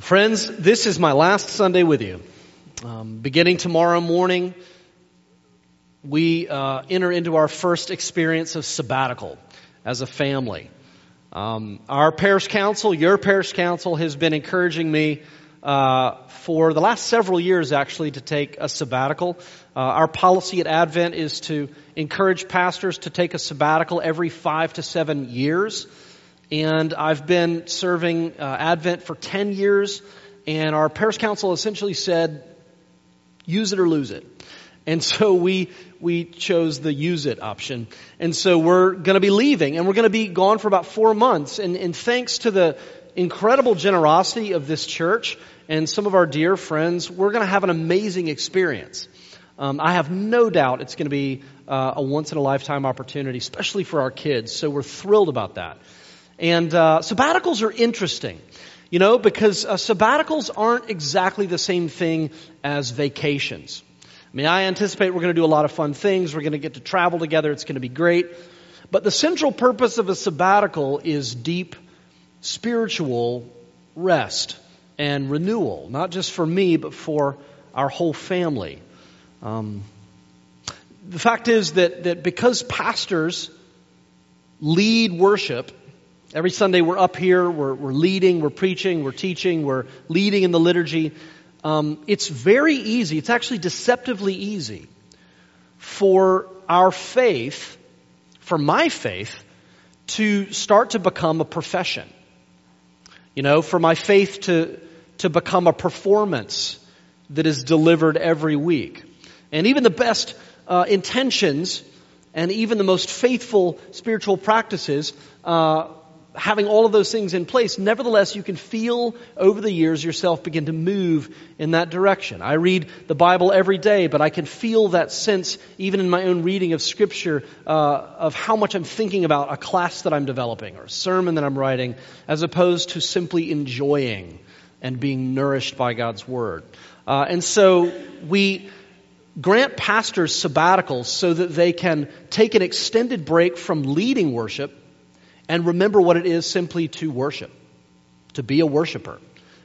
Friends, this is my last Sunday with you. Um, beginning tomorrow morning, we uh, enter into our first experience of sabbatical as a family. Um, our parish council, your parish council, has been encouraging me uh, for the last several years, actually, to take a sabbatical. Uh, our policy at Advent is to encourage pastors to take a sabbatical every five to seven years. And I've been serving uh, Advent for 10 years, and our parish council essentially said, use it or lose it. And so we, we chose the use it option. And so we're going to be leaving, and we're going to be gone for about four months. And, and thanks to the incredible generosity of this church and some of our dear friends, we're going to have an amazing experience. Um, I have no doubt it's going to be uh, a once in a lifetime opportunity, especially for our kids. So we're thrilled about that. And uh, sabbaticals are interesting, you know, because uh, sabbaticals aren't exactly the same thing as vacations. I mean, I anticipate we're going to do a lot of fun things. We're going to get to travel together. It's going to be great. But the central purpose of a sabbatical is deep spiritual rest and renewal, not just for me, but for our whole family. Um, the fact is that, that because pastors lead worship, Every Sunday we're up here, we're, we're leading, we're preaching, we're teaching, we're leading in the liturgy. Um, it's very easy, it's actually deceptively easy for our faith, for my faith, to start to become a profession. You know, for my faith to, to become a performance that is delivered every week. And even the best uh, intentions and even the most faithful spiritual practices uh, having all of those things in place, nevertheless, you can feel over the years yourself begin to move in that direction. I read the Bible every day, but I can feel that sense, even in my own reading of Scripture, uh, of how much I'm thinking about a class that I'm developing or a sermon that I'm writing, as opposed to simply enjoying and being nourished by God's Word. Uh, and so we grant pastors sabbaticals so that they can take an extended break from leading worship and remember what it is simply to worship, to be a worshiper,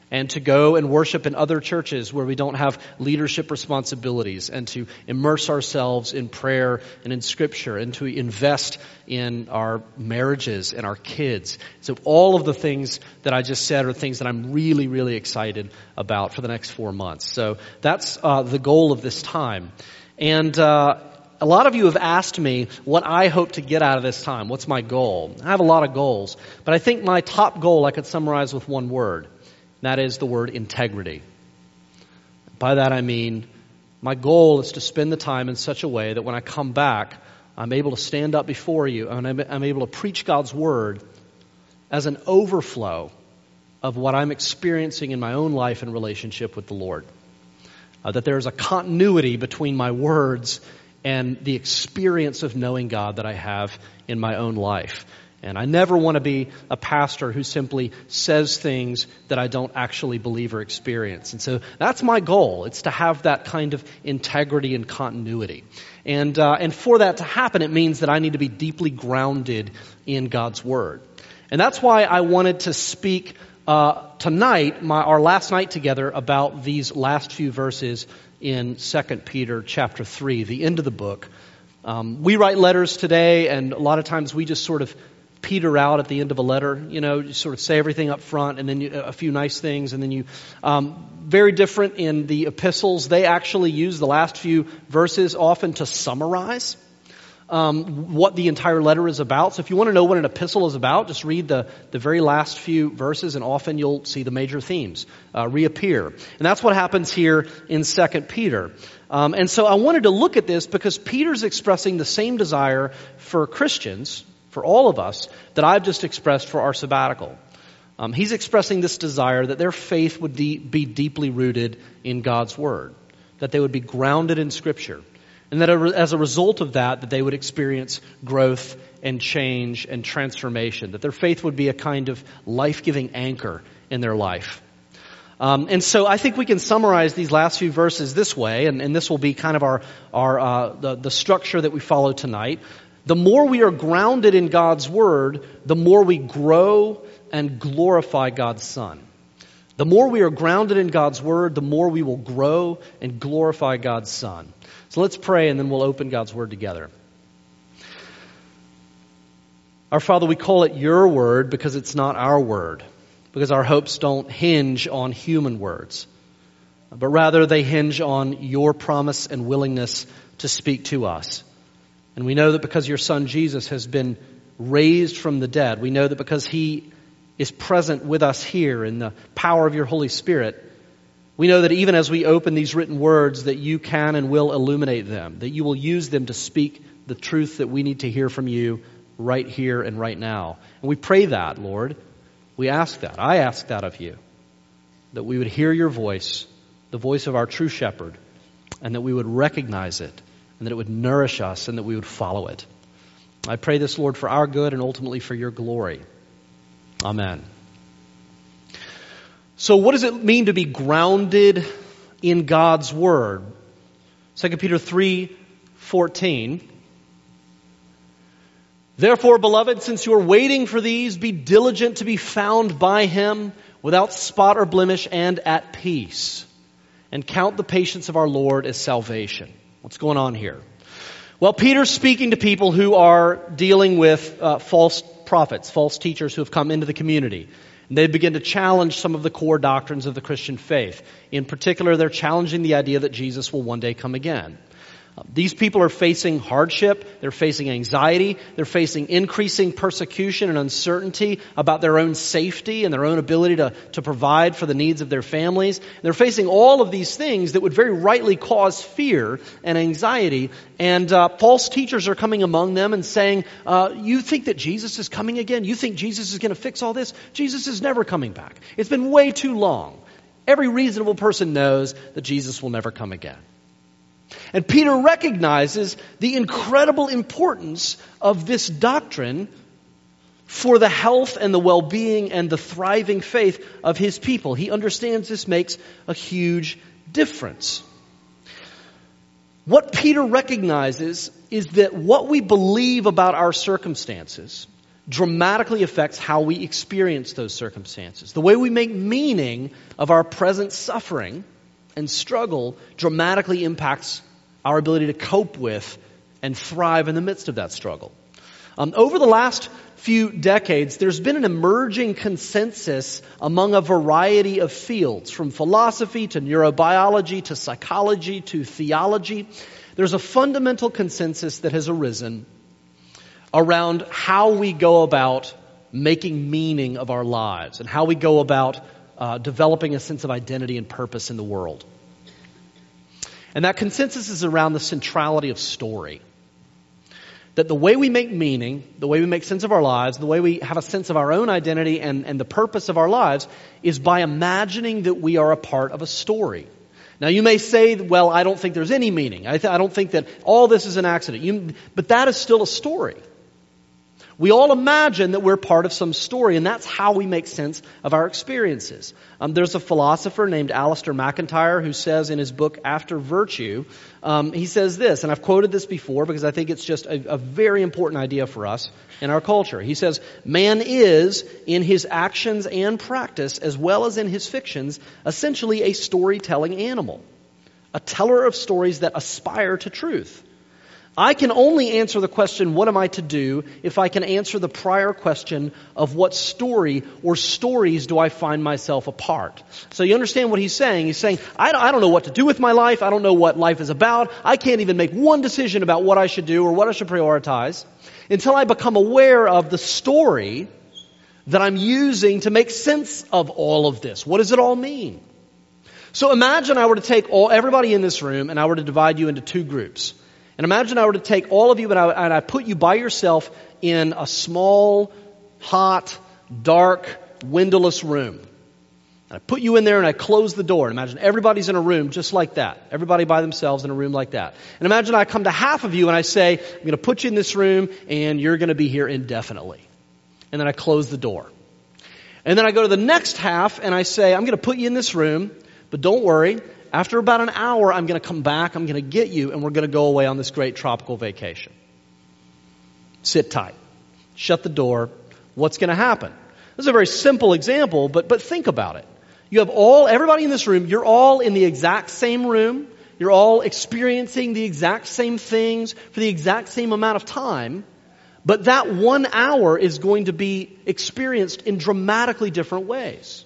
and to go and worship in other churches where we don't have leadership responsibilities, and to immerse ourselves in prayer and in scripture, and to invest in our marriages and our kids. So all of the things that I just said are things that I'm really, really excited about for the next four months. So that's uh, the goal of this time. And uh, a lot of you have asked me what I hope to get out of this time. What's my goal? I have a lot of goals, but I think my top goal I could summarize with one word. and that is the word integrity. By that I mean, my goal is to spend the time in such a way that when I come back, I'm able to stand up before you and I'm able to preach God's word as an overflow of what I'm experiencing in my own life and relationship with the Lord. Uh, that there's a continuity between my words and the experience of knowing God that I have in my own life. And I never want to be a pastor who simply says things that I don't actually believe or experience. And so that's my goal. It's to have that kind of integrity and continuity. And, uh, and for that to happen, it means that I need to be deeply grounded in God's Word. And that's why I wanted to speak uh, tonight, my, our last night together, about these last few verses in 2 Peter chapter 3, the end of the book. Um, we write letters today, and a lot of times we just sort of peter out at the end of a letter. You know, you sort of say everything up front, and then you, a few nice things, and then you. Um, very different in the epistles. They actually use the last few verses often to summarize um, what the entire letter is about. So if you want to know what an epistle is about, just read the, the very last few verses, and often you'll see the major themes uh, reappear. And that's what happens here in Second Peter. Um, and so I wanted to look at this because Peter's expressing the same desire for Christians, for all of us, that I've just expressed for our sabbatical. Um, he's expressing this desire that their faith would de- be deeply rooted in God's Word, that they would be grounded in Scripture and that as a result of that, that they would experience growth and change and transformation, that their faith would be a kind of life-giving anchor in their life. Um, and so I think we can summarize these last few verses this way, and, and this will be kind of our, our uh, the, the structure that we follow tonight. The more we are grounded in God's Word, the more we grow and glorify God's Son. The more we are grounded in God's Word, the more we will grow and glorify God's Son. So let's pray and then we'll open God's Word together. Our Father, we call it your Word because it's not our Word, because our hopes don't hinge on human words, but rather they hinge on your promise and willingness to speak to us. And we know that because your Son Jesus has been raised from the dead, we know that because He is present with us here in the power of your Holy Spirit, we know that even as we open these written words, that you can and will illuminate them, that you will use them to speak the truth that we need to hear from you right here and right now. And we pray that, Lord. We ask that. I ask that of you. That we would hear your voice, the voice of our true shepherd, and that we would recognize it, and that it would nourish us, and that we would follow it. I pray this, Lord, for our good and ultimately for your glory. Amen. So, what does it mean to be grounded in God's Word? 2 Peter 3 14. Therefore, beloved, since you are waiting for these, be diligent to be found by Him without spot or blemish and at peace. And count the patience of our Lord as salvation. What's going on here? Well, Peter's speaking to people who are dealing with uh, false prophets, false teachers who have come into the community. And they begin to challenge some of the core doctrines of the Christian faith. In particular, they're challenging the idea that Jesus will one day come again. These people are facing hardship, they're facing anxiety, they're facing increasing persecution and uncertainty about their own safety and their own ability to, to provide for the needs of their families. They're facing all of these things that would very rightly cause fear and anxiety. And uh, false teachers are coming among them and saying, uh, You think that Jesus is coming again? You think Jesus is going to fix all this? Jesus is never coming back. It's been way too long. Every reasonable person knows that Jesus will never come again. And Peter recognizes the incredible importance of this doctrine for the health and the well being and the thriving faith of his people. He understands this makes a huge difference. What Peter recognizes is that what we believe about our circumstances dramatically affects how we experience those circumstances. The way we make meaning of our present suffering and struggle dramatically impacts our ability to cope with and thrive in the midst of that struggle. Um, over the last few decades, there's been an emerging consensus among a variety of fields, from philosophy to neurobiology to psychology to theology. There's a fundamental consensus that has arisen around how we go about making meaning of our lives and how we go about uh, developing a sense of identity and purpose in the world. And that consensus is around the centrality of story. That the way we make meaning, the way we make sense of our lives, the way we have a sense of our own identity and, and the purpose of our lives is by imagining that we are a part of a story. Now you may say, well, I don't think there's any meaning. I, th- I don't think that all this is an accident. You, but that is still a story. We all imagine that we're part of some story, and that's how we make sense of our experiences. Um, there's a philosopher named Alasdair MacIntyre who says in his book After Virtue, um, he says this, and I've quoted this before because I think it's just a, a very important idea for us in our culture. He says, Man is, in his actions and practice, as well as in his fictions, essentially a storytelling animal, a teller of stories that aspire to truth. I can only answer the question, what am I to do, if I can answer the prior question of what story or stories do I find myself a part. So you understand what he's saying? He's saying, I don't, I don't know what to do with my life. I don't know what life is about. I can't even make one decision about what I should do or what I should prioritize until I become aware of the story that I'm using to make sense of all of this. What does it all mean? So imagine I were to take all, everybody in this room and I were to divide you into two groups. And imagine I were to take all of you and I, and I put you by yourself in a small, hot, dark, windowless room. And I put you in there and I close the door. And imagine everybody's in a room just like that. Everybody by themselves in a room like that. And imagine I come to half of you and I say, I'm going to put you in this room and you're going to be here indefinitely. And then I close the door. And then I go to the next half and I say, I'm going to put you in this room, but don't worry. After about an hour, I'm going to come back, I'm going to get you, and we're going to go away on this great tropical vacation. Sit tight. Shut the door. What's going to happen? This is a very simple example, but, but think about it. You have all, everybody in this room, you're all in the exact same room. You're all experiencing the exact same things for the exact same amount of time. But that one hour is going to be experienced in dramatically different ways.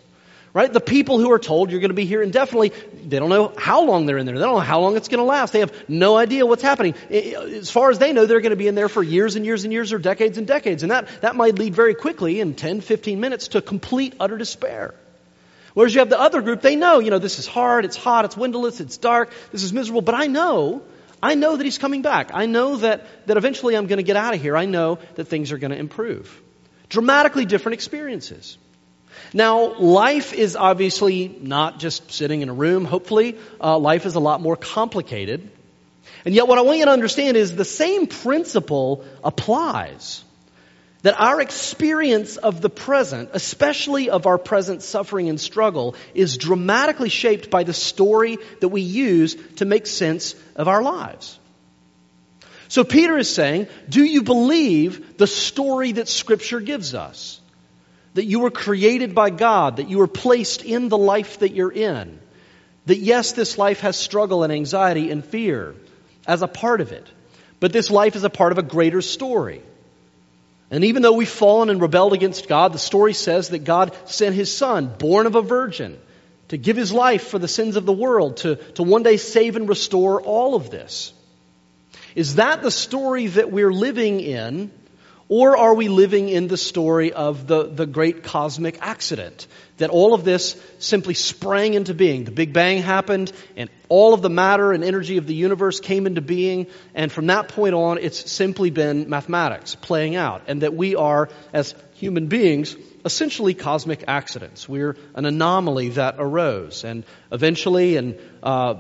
Right? The people who are told you're going to be here indefinitely, they don't know how long they're in there. They don't know how long it's going to last. They have no idea what's happening. As far as they know, they're going to be in there for years and years and years or decades and decades. And that, that might lead very quickly in 10, 15 minutes to complete utter despair. Whereas you have the other group, they know, you know, this is hard, it's hot, it's windowless, it's dark, this is miserable, but I know, I know that he's coming back. I know that, that eventually I'm going to get out of here. I know that things are going to improve. Dramatically different experiences. Now, life is obviously not just sitting in a room, hopefully. Uh, life is a lot more complicated. And yet, what I want you to understand is the same principle applies. That our experience of the present, especially of our present suffering and struggle, is dramatically shaped by the story that we use to make sense of our lives. So Peter is saying, do you believe the story that scripture gives us? That you were created by God, that you were placed in the life that you're in. That yes, this life has struggle and anxiety and fear as a part of it, but this life is a part of a greater story. And even though we've fallen and rebelled against God, the story says that God sent His Son, born of a virgin, to give His life for the sins of the world, to, to one day save and restore all of this. Is that the story that we're living in? Or are we living in the story of the, the great cosmic accident? That all of this simply sprang into being. The Big Bang happened, and all of the matter and energy of the universe came into being, and from that point on, it's simply been mathematics playing out. And that we are, as human beings, essentially cosmic accidents. We're an anomaly that arose. And eventually, and uh,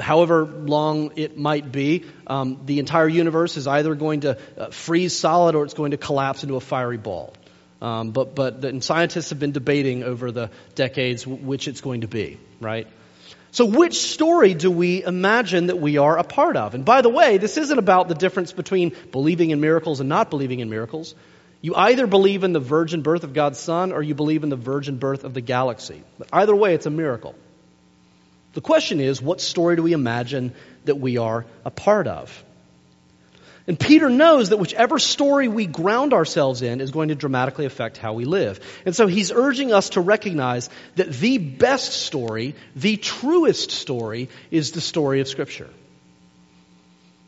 however long it might be, um, the entire universe is either going to uh, freeze solid or it's going to collapse into a fiery ball. Um, but but the, scientists have been debating over the decades which it's going to be, right? So which story do we imagine that we are a part of? And by the way, this isn't about the difference between believing in miracles and not believing in miracles. You either believe in the virgin birth of God's Son or you believe in the virgin birth of the galaxy. But either way, it's a miracle. The question is, what story do we imagine that we are a part of? And Peter knows that whichever story we ground ourselves in is going to dramatically affect how we live. And so he's urging us to recognize that the best story, the truest story, is the story of Scripture.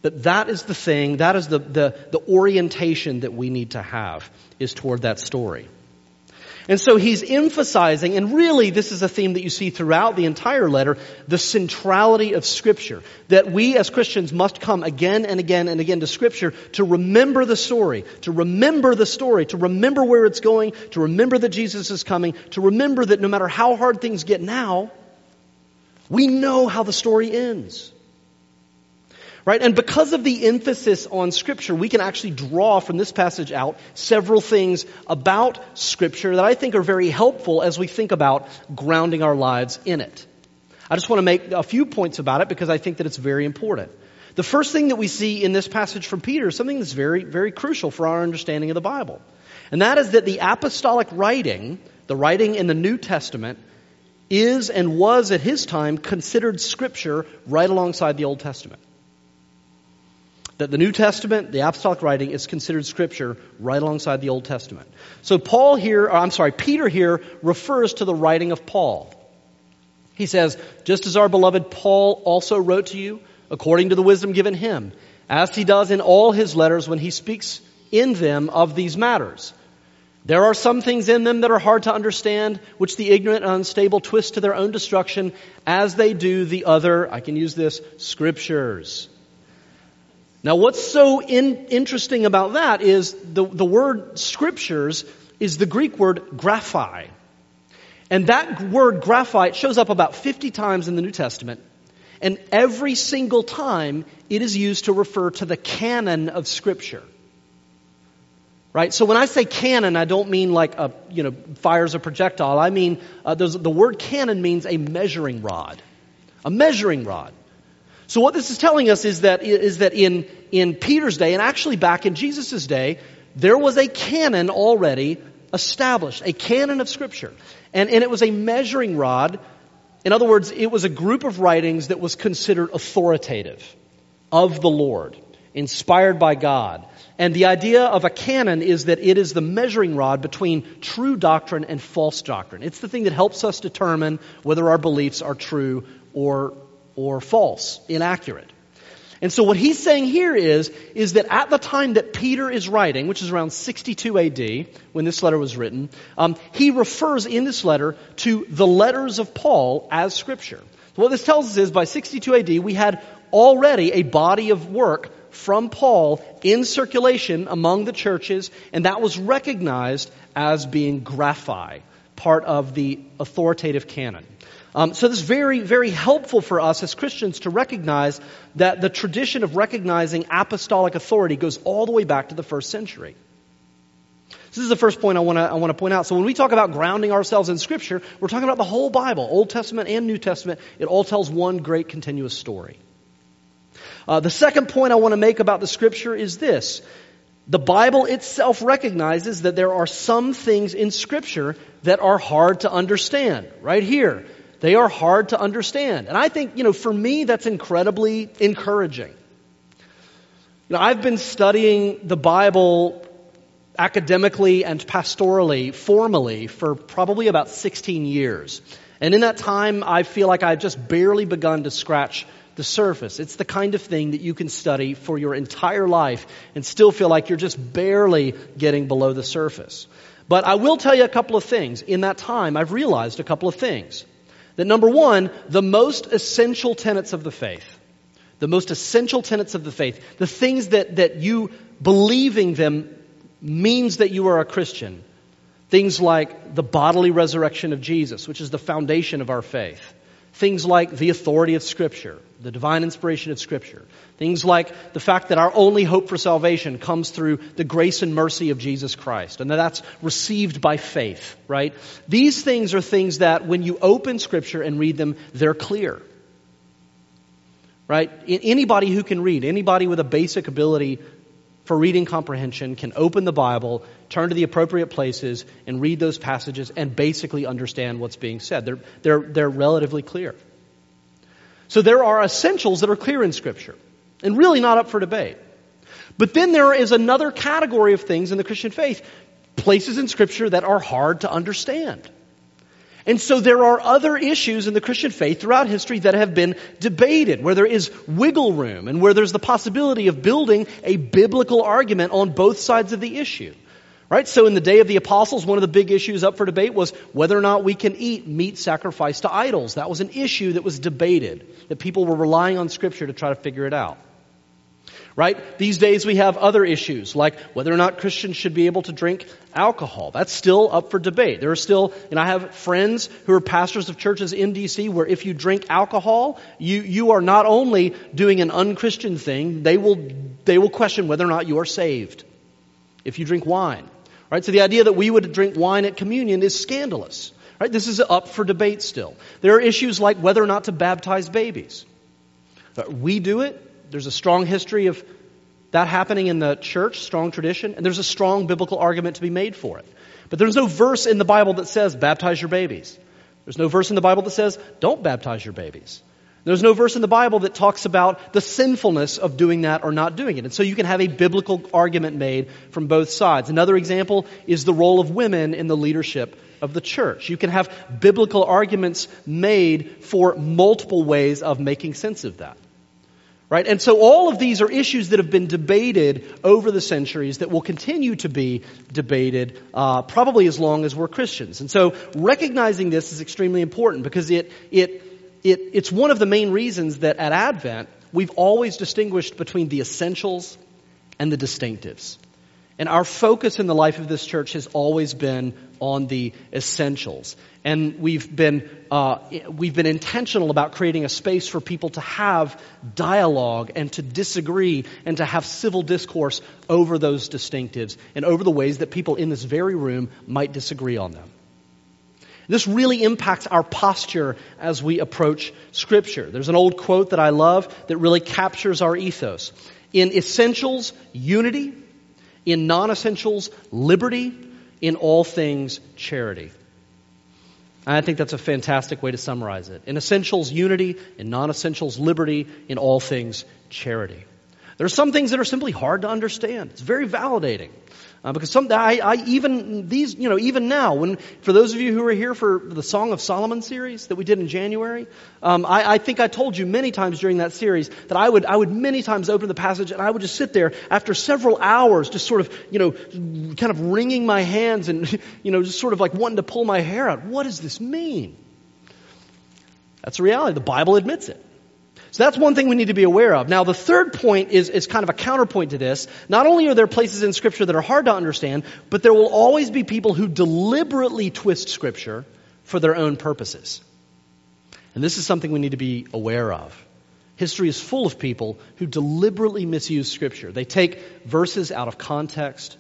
That that is the thing, that is the, the, the orientation that we need to have, is toward that story. And so he's emphasizing, and really this is a theme that you see throughout the entire letter, the centrality of Scripture. That we as Christians must come again and again and again to Scripture to remember the story, to remember the story, to remember where it's going, to remember that Jesus is coming, to remember that no matter how hard things get now, we know how the story ends. Right? And because of the emphasis on Scripture, we can actually draw from this passage out several things about Scripture that I think are very helpful as we think about grounding our lives in it. I just want to make a few points about it because I think that it's very important. The first thing that we see in this passage from Peter is something that's very, very crucial for our understanding of the Bible. And that is that the apostolic writing, the writing in the New Testament, is and was at his time considered Scripture right alongside the Old Testament that the New Testament, the apostolic writing, is considered scripture right alongside the Old Testament. So Paul here, or I'm sorry, Peter here refers to the writing of Paul. He says, just as our beloved Paul also wrote to you, according to the wisdom given him, as he does in all his letters when he speaks in them of these matters. There are some things in them that are hard to understand, which the ignorant and unstable twist to their own destruction, as they do the other, I can use this, scriptures. Now, what's so in, interesting about that is the, the word scriptures is the Greek word graphi. And that word graphi shows up about 50 times in the New Testament. And every single time it is used to refer to the canon of Scripture. Right? So when I say canon, I don't mean like a, you know, fires a projectile. I mean, uh, the word canon means a measuring rod. A measuring rod. So what this is telling us is that, is that in, in Peter's day, and actually back in Jesus' day, there was a canon already established a canon of Scripture. And, and it was a measuring rod. In other words, it was a group of writings that was considered authoritative of the Lord, inspired by God. And the idea of a canon is that it is the measuring rod between true doctrine and false doctrine. It's the thing that helps us determine whether our beliefs are true or, or false, inaccurate. And so what he's saying here is, is that at the time that Peter is writing, which is around 62 AD, when this letter was written, um, he refers in this letter to the letters of Paul as scripture. So what this tells us is by 62 AD, we had already a body of work from Paul in circulation among the churches, and that was recognized as being graphi, part of the authoritative canon. Um, so this is very, very helpful for us as Christians to recognize that the tradition of recognizing apostolic authority goes all the way back to the first century. This is the first point I want to I want to point out. So when we talk about grounding ourselves in Scripture, we're talking about the whole Bible, Old Testament and New Testament. It all tells one great continuous story. Uh, the second point I want to make about the Scripture is this: the Bible itself recognizes that there are some things in Scripture that are hard to understand. Right here, they are hard to understand. And I think, you know, for me, that's incredibly encouraging. You know, I've been studying the Bible academically and pastorally, formally, for probably about 16 years. And in that time, I feel like I've just barely begun to scratch the surface. It's the kind of thing that you can study for your entire life and still feel like you're just barely getting below the surface. But I will tell you a couple of things. In that time, I've realized a couple of things. That number one, the most essential tenets of the faith, the most essential tenets of the faith, the things that, that you believing them means that you are a Christian. Things like the bodily resurrection of Jesus, which is the foundation of our faith. Things like the authority of Scripture, the divine inspiration of Scripture. Things like the fact that our only hope for salvation comes through the grace and mercy of Jesus Christ, and that that's received by faith, right? These things are things that when you open Scripture and read them, they're clear. Right? Anybody who can read, anybody with a basic ability for reading comprehension can open the Bible, turn to the appropriate places, and read those passages and basically understand what's being said. They're, they're, they're relatively clear. So there are essentials that are clear in Scripture and really not up for debate. But then there is another category of things in the Christian faith, places in Scripture that are hard to understand. And so there are other issues in the Christian faith throughout history that have been debated, where there is wiggle room and where there's the possibility of building a biblical argument on both sides of the issue. Right? So in the day of the apostles, one of the big issues up for debate was whether or not we can eat meat sacrificed to idols. That was an issue that was debated, that people were relying on scripture to try to figure it out. Right? These days we have other issues, like whether or not Christians should be able to drink alcohol. That's still up for debate. There are still, and I have friends who are pastors of churches in DC where if you drink alcohol, you, you are not only doing an unchristian thing, they will, they will question whether or not you are saved. If you drink wine. Right? So the idea that we would drink wine at communion is scandalous. Right? This is up for debate still. There are issues like whether or not to baptize babies. We do it. There's a strong history of that happening in the church, strong tradition, and there's a strong biblical argument to be made for it. But there's no verse in the Bible that says baptize your babies. There's no verse in the Bible that says don't baptize your babies. There's no verse in the Bible that talks about the sinfulness of doing that or not doing it. And so you can have a biblical argument made from both sides. Another example is the role of women in the leadership of the church. You can have biblical arguments made for multiple ways of making sense of that. Right? And so all of these are issues that have been debated over the centuries that will continue to be debated uh, probably as long as we're Christians. And so recognizing this is extremely important because it, it it, it's one of the main reasons that at Advent, we've always distinguished between the essentials and the distinctives. And our focus in the life of this church has always been on the essentials. And we've been, uh, we've been intentional about creating a space for people to have dialogue and to disagree and to have civil discourse over those distinctives and over the ways that people in this very room might disagree on them. This really impacts our posture as we approach Scripture. There's an old quote that I love that really captures our ethos. In essentials, unity. In non essentials, liberty. in all things charity. I think that's a fantastic way to summarize it. In essentials, unity. In non essentials, liberty. In all things, charity. There are some things that are simply hard to understand. It's very validating. Uh, because some, I, I, even these, you know, even now, when for those of you who are here for the Song of Solomon series that we did in January, um, I, I, think I told you many times during that series that I would, I would many times open the passage and I would just sit there after several hours, just sort of, you know, kind of wringing my hands and, you know, just sort of like wanting to pull my hair out. What does this mean? That's a reality. The Bible admits it. So that's one thing we need to be aware of. Now, the third point is, is kind of a counterpoint to this. Not only are there places in Scripture that are hard to understand, but there will always be people who deliberately twist Scripture for their own purposes. And this is something we need to be aware of. History is full of people who deliberately misuse Scripture. They take verses out of context.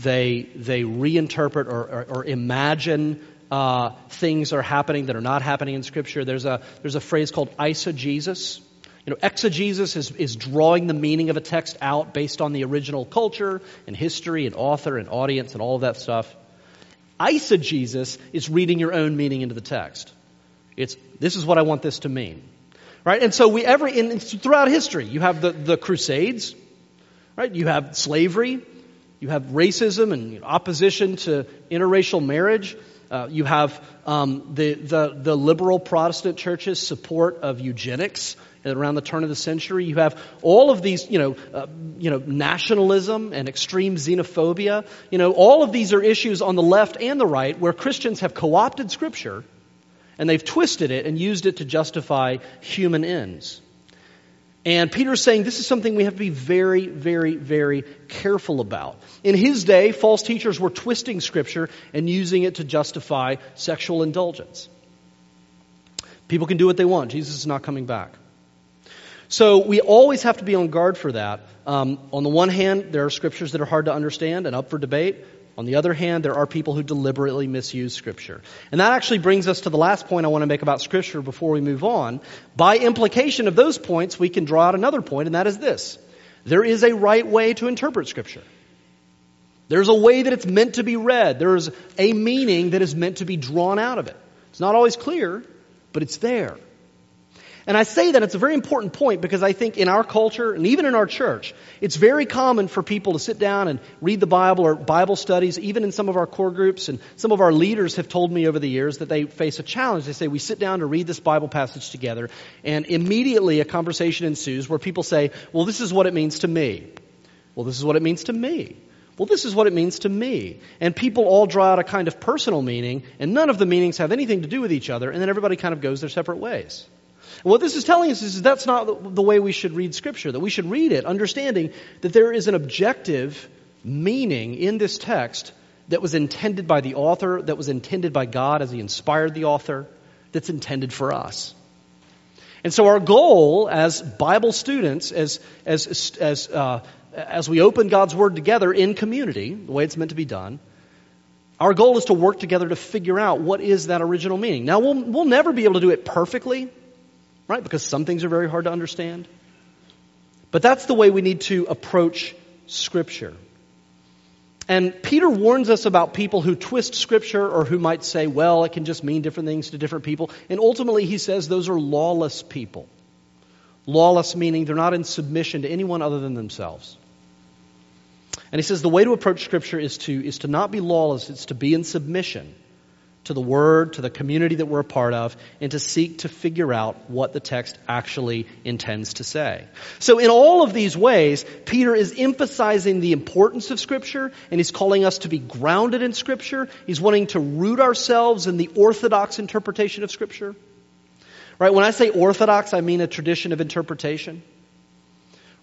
They, they reinterpret or, or, or imagine uh, things are happening that are not happening in Scripture. There's a, there's a phrase called eisegesis. You know, exegesis is, is drawing the meaning of a text out based on the original culture and history and author and audience and all of that stuff. Eisegesis is reading your own meaning into the text. It's, this is what I want this to mean. Right? And so we every, in, throughout history, you have the, the Crusades, right? You have slavery, you have racism and opposition to interracial marriage. Uh, you have um, the, the, the liberal Protestant churches' support of eugenics around the turn of the century. You have all of these, you know, uh, you know, nationalism and extreme xenophobia. You know, all of these are issues on the left and the right where Christians have co-opted Scripture and they've twisted it and used it to justify human ends. And Peter's saying this is something we have to be very, very, very careful about. In his day, false teachers were twisting scripture and using it to justify sexual indulgence. People can do what they want. Jesus is not coming back. So we always have to be on guard for that. Um, on the one hand, there are scriptures that are hard to understand and up for debate. On the other hand, there are people who deliberately misuse Scripture. And that actually brings us to the last point I want to make about Scripture before we move on. By implication of those points, we can draw out another point, and that is this. There is a right way to interpret Scripture. There's a way that it's meant to be read. There is a meaning that is meant to be drawn out of it. It's not always clear, but it's there. And I say that it's a very important point because I think in our culture and even in our church, it's very common for people to sit down and read the Bible or Bible studies, even in some of our core groups. And some of our leaders have told me over the years that they face a challenge. They say, we sit down to read this Bible passage together and immediately a conversation ensues where people say, well, this is what it means to me. Well, this is what it means to me. Well, this is what it means to me. And people all draw out a kind of personal meaning, and none of the meanings have anything to do with each other, and then everybody kind of goes their separate ways. And what this is telling us is that's not the way we should read Scripture, that we should read it understanding that there is an objective meaning in this text that was intended by the author, that was intended by God as He inspired the author, that's intended for us. And so our goal as Bible students, as, as, as, uh, as we open God's Word together in community, the way it's meant to be done, our goal is to work together to figure out what is that original meaning. Now, we'll, we'll never be able to do it perfectly right? Because some things are very hard to understand. But that's the way we need to approach Scripture. And Peter warns us about people who twist Scripture or who might say, well, it can just mean different things to different people. And ultimately, he says those are lawless people. Lawless meaning they're not in submission to anyone other than themselves. And he says the way to approach Scripture is to, is to not be lawless, it's to be in submission to the Word, to the community that we're a part of, and to seek to figure out what the text actually intends to say. So in all of these ways, Peter is emphasizing the importance of Scripture, and he's calling us to be grounded in Scripture. He's wanting to root ourselves in the orthodox interpretation of Scripture. Right? When I say orthodox, I mean a tradition of interpretation.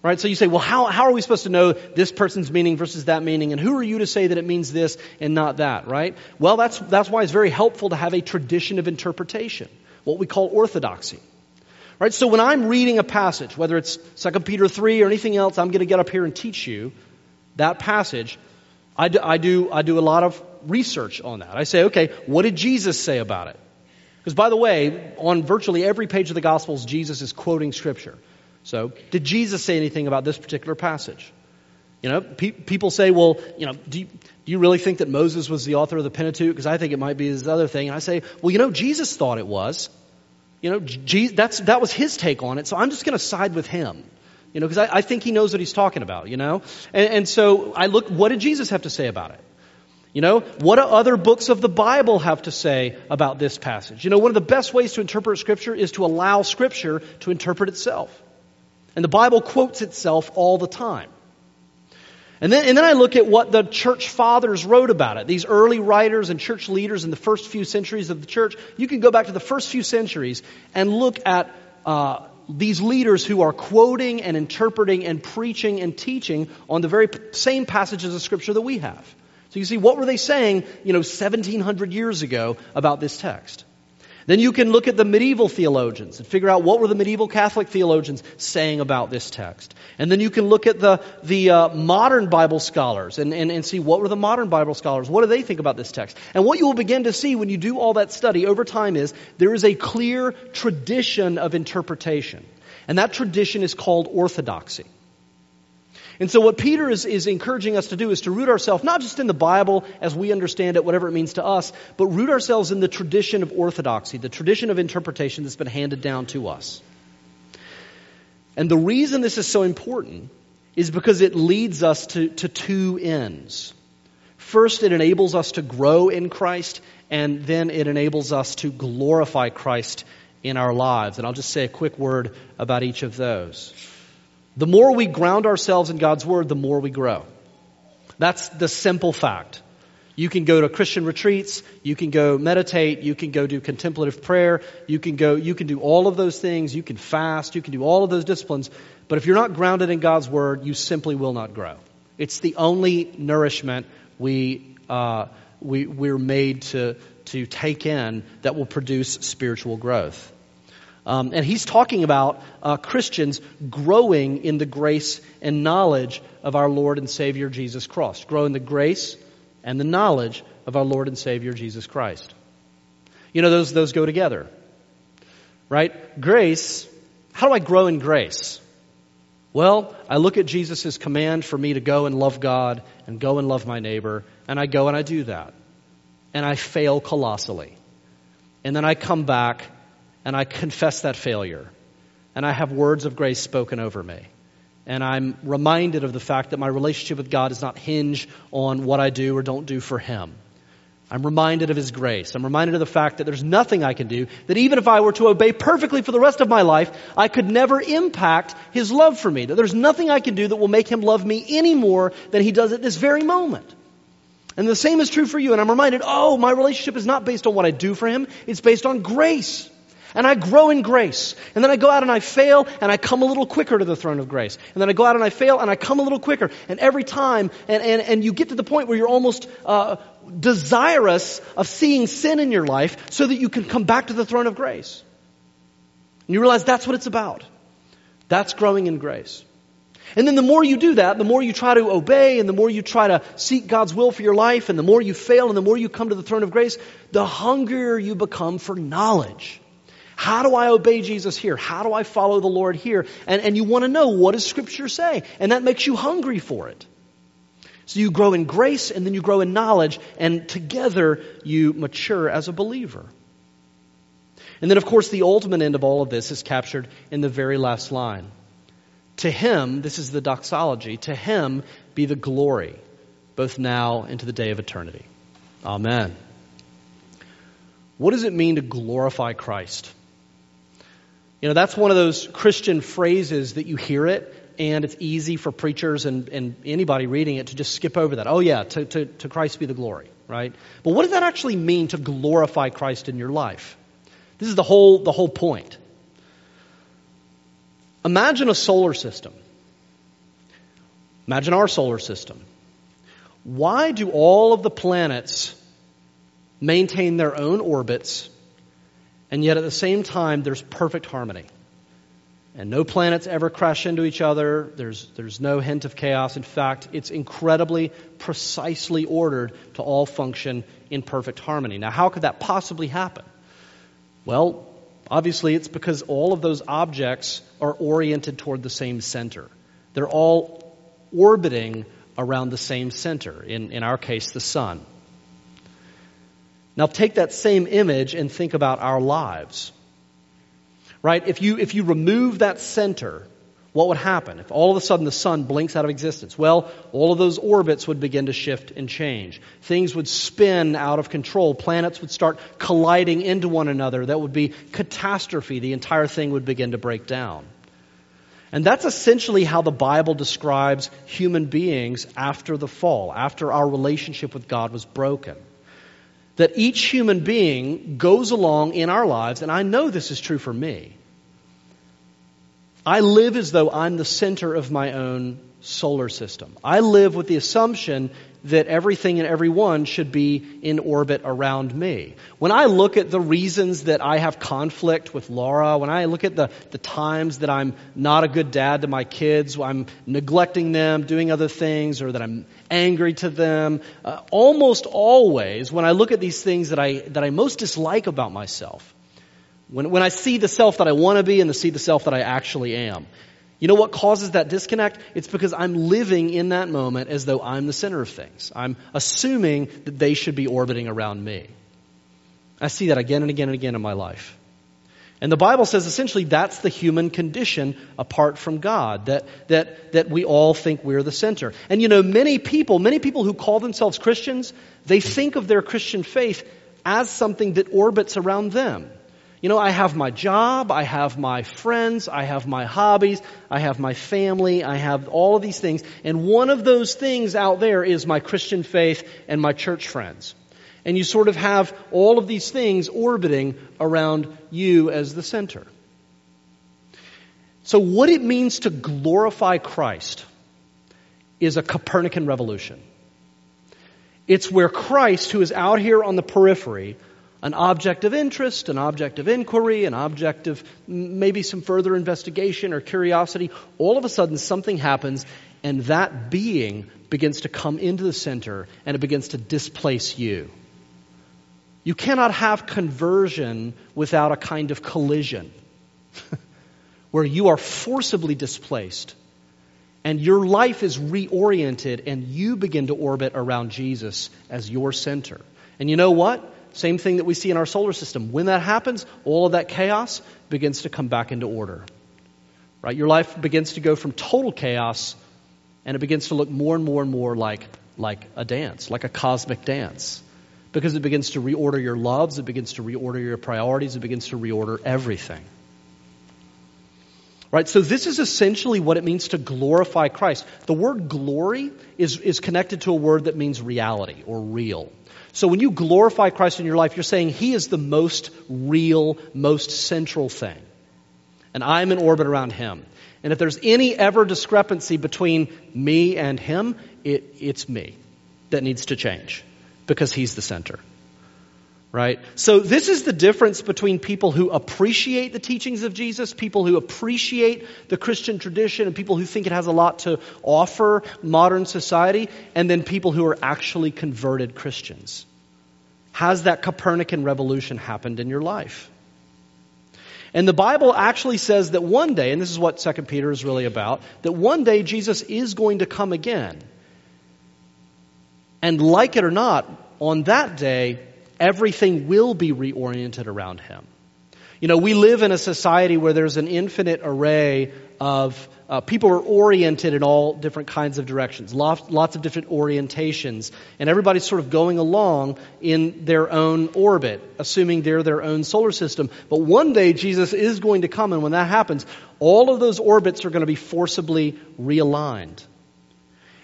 Right? So you say, well, how, how are we supposed to know this person's meaning versus that meaning? And who are you to say that it means this and not that, right? Well, that's, that's why it's very helpful to have a tradition of interpretation, what we call orthodoxy. Right? So when I'm reading a passage, whether it's 2 Peter 3 or anything else, I'm going to get up here and teach you that passage. I do, I do, I do a lot of research on that. I say, okay, what did Jesus say about it? Because by the way, on virtually every page of the Gospels, Jesus is quoting Scripture. So, did Jesus say anything about this particular passage? You know, pe- people say, well, you know, do you, do you really think that Moses was the author of the Pentateuch? Because I think it might be this other thing. And I say, well, you know, Jesus thought it was. You know, that's, that was his take on it, so I'm just going to side with him. You know, because I, I, think he knows what he's talking about, you know? And, and so I look, what did Jesus have to say about it? You know, what do other books of the Bible have to say about this passage? You know, one of the best ways to interpret Scripture is to allow Scripture to interpret itself. And the Bible quotes itself all the time. And then, and then I look at what the church fathers wrote about it. These early writers and church leaders in the first few centuries of the church. You can go back to the first few centuries and look at uh, these leaders who are quoting and interpreting and preaching and teaching on the very same passages of Scripture that we have. So you see, what were they saying, you know, 1700 years ago about this text? Then you can look at the medieval theologians and figure out what were the medieval Catholic theologians saying about this text. And then you can look at the, the uh, modern Bible scholars and, and, and see what were the modern Bible scholars, what do they think about this text? And what you will begin to see when you do all that study over time is there is a clear tradition of interpretation. And that tradition is called orthodoxy. And so what Peter is, is encouraging us to do is to root ourselves not just in the Bible as we understand it, whatever it means to us, but root ourselves in the tradition of orthodoxy, the tradition of interpretation that's been handed down to us. And the reason this is so important is because it leads us to, to two ends. First, it enables us to grow in Christ, and then it enables us to glorify Christ in our lives. And I'll just say a quick word about each of those. The more we ground ourselves in God's Word, the more we grow. That's the simple fact. You can go to Christian retreats, you can go meditate, you can go do contemplative prayer, you can go, you can do all of those things, you can fast, you can do all of those disciplines, but if you're not grounded in God's Word, you simply will not grow. It's the only nourishment we, uh, we, we're made to, to take in that will produce spiritual growth. Um, and he's talking about uh, Christians growing in the grace and knowledge of our Lord and Savior Jesus Christ. Grow in the grace and the knowledge of our Lord and Savior Jesus Christ. You know, those, those go together. Right? Grace, how do I grow in grace? Well, I look at Jesus' command for me to go and love God and go and love my neighbor, and I go and I do that. And I fail colossally. And then I come back and I confess that failure. And I have words of grace spoken over me. And I'm reminded of the fact that my relationship with God does not hinge on what I do or don't do for Him. I'm reminded of His grace. I'm reminded of the fact that there's nothing I can do, that even if I were to obey perfectly for the rest of my life, I could never impact His love for me. That there's nothing I can do that will make Him love me any more than He does at this very moment. And the same is true for you. And I'm reminded, oh, my relationship is not based on what I do for Him, it's based on grace and I grow in grace. And then I go out and I fail and I come a little quicker to the throne of grace. And then I go out and I fail and I come a little quicker. And every time, and, and, and you get to the point where you're almost uh, desirous of seeing sin in your life so that you can come back to the throne of grace. And you realize that's what it's about. That's growing in grace. And then the more you do that, the more you try to obey and the more you try to seek God's will for your life and the more you fail and the more you come to the throne of grace, the hungrier you become for knowledge. How do I obey Jesus here? How do I follow the Lord here? And, and you want to know what does Scripture say? And that makes you hungry for it. So you grow in grace and then you grow in knowledge, and together you mature as a believer. And then, of course, the ultimate end of all of this is captured in the very last line. To him, this is the doxology, to him be the glory, both now and to the day of eternity. Amen. What does it mean to glorify Christ? You know, that's one of those Christian phrases that you hear it, and it's easy for preachers and, and anybody reading it to just skip over that. Oh, yeah, to, to, to Christ be the glory, right? But what does that actually mean to glorify Christ in your life? This is the whole, the whole point. Imagine a solar system. Imagine our solar system. Why do all of the planets maintain their own orbits and yet at the same time, there's perfect harmony. And no planets ever crash into each other. There's, there's no hint of chaos. In fact, it's incredibly precisely ordered to all function in perfect harmony. Now, how could that possibly happen? Well, obviously, it's because all of those objects are oriented toward the same center. They're all orbiting around the same center, in, in our case, the sun. Now take that same image and think about our lives. Right? If you, if you remove that center, what would happen if all of a sudden the sun blinks out of existence? Well, all of those orbits would begin to shift and change. Things would spin out of control. Planets would start colliding into one another. That would be catastrophe. The entire thing would begin to break down. And that's essentially how the Bible describes human beings after the fall, after our relationship with God was broken. That each human being goes along in our lives, and I know this is true for me I live as though I'm the center of my own solar system. I live with the assumption that everything and everyone should be in orbit around me. When I look at the reasons that I have conflict with Laura, when I look at the, the times that I'm not a good dad to my kids, I'm neglecting them, doing other things, or that I'm angry to them, uh, almost always when I look at these things that I, that I most dislike about myself, when, when I see the self that I want to be and to see the self that I actually am. You know what causes that disconnect? It's because I'm living in that moment as though I'm the center of things. I'm assuming that they should be orbiting around me. I see that again and again and again in my life. And the Bible says essentially that's the human condition apart from God, that, that, that we all think we're the center. And you know, many people, many people who call themselves Christians, they think of their Christian faith as something that orbits around them. You know, I have my job, I have my friends, I have my hobbies, I have my family, I have all of these things. And one of those things out there is my Christian faith and my church friends. And you sort of have all of these things orbiting around you as the center. So, what it means to glorify Christ is a Copernican revolution. It's where Christ, who is out here on the periphery, an object of interest, an object of inquiry, an object of maybe some further investigation or curiosity, all of a sudden something happens and that being begins to come into the center and it begins to displace you. You cannot have conversion without a kind of collision where you are forcibly displaced and your life is reoriented and you begin to orbit around Jesus as your center. And you know what? Same thing that we see in our solar system. When that happens, all of that chaos begins to come back into order. Right? Your life begins to go from total chaos and it begins to look more and more and more like, like a dance, like a cosmic dance. Because it begins to reorder your loves, it begins to reorder your priorities, it begins to reorder everything. Right? So this is essentially what it means to glorify Christ. The word glory is, is connected to a word that means reality or real. So when you glorify Christ in your life, you're saying He is the most real, most central thing. And I'm in orbit around Him. And if there's any ever discrepancy between me and Him, it, it's me that needs to change because He's the center right? So this is the difference between people who appreciate the teachings of Jesus, people who appreciate the Christian tradition, and people who think it has a lot to offer modern society, and then people who are actually converted Christians. Has that Copernican revolution happened in your life? And the Bible actually says that one day, and this is what 2 Peter is really about, that one day Jesus is going to come again. And like it or not, on that day, everything will be reoriented around him. You know, we live in a society where there's an infinite array of uh, people are oriented in all different kinds of directions, lots, lots of different orientations, and everybody's sort of going along in their own orbit, assuming they're their own solar system. But one day Jesus is going to come, and when that happens, all of those orbits are going to be forcibly realigned.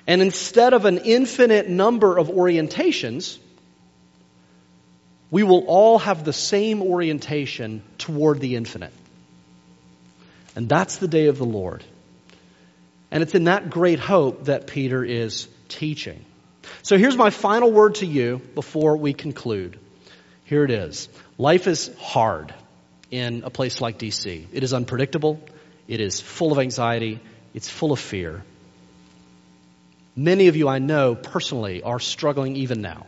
And instead of an infinite number of orientations, we will all have the same orientation toward the infinite. And that's the day of the Lord. And it's in that great hope that Peter is teaching. So here's my final word to you before we conclude. Here it is. Life is hard in a place like DC. It is unpredictable. It is full of anxiety. It's full of fear. Many of you I know personally are struggling even now.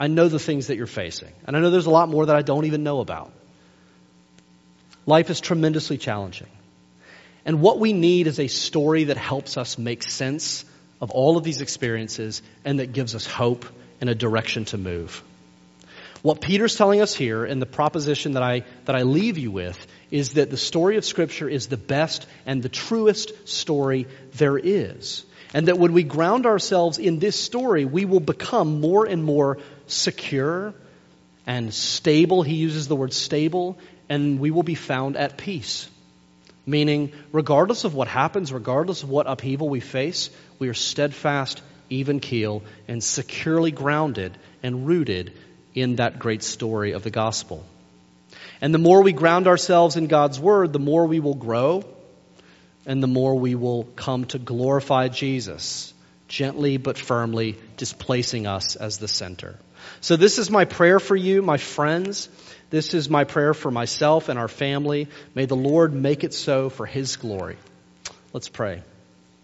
I know the things that you're facing. And I know there's a lot more that I don't even know about. Life is tremendously challenging. And what we need is a story that helps us make sense of all of these experiences and that gives us hope and a direction to move. What Peter's telling us here, and the proposition that I, that I leave you with, is that the story of Scripture is the best and the truest story there is. And that when we ground ourselves in this story, we will become more and more secure and stable. He uses the word stable, and we will be found at peace. Meaning, regardless of what happens, regardless of what upheaval we face, we are steadfast, even keel, and securely grounded and rooted in that great story of the gospel. And the more we ground ourselves in God's word, the more we will grow and the more we will come to glorify Jesus, gently but firmly displacing us as the center. So this is my prayer for you, my friends. This is my prayer for myself and our family. May the Lord make it so for His glory. Let's pray.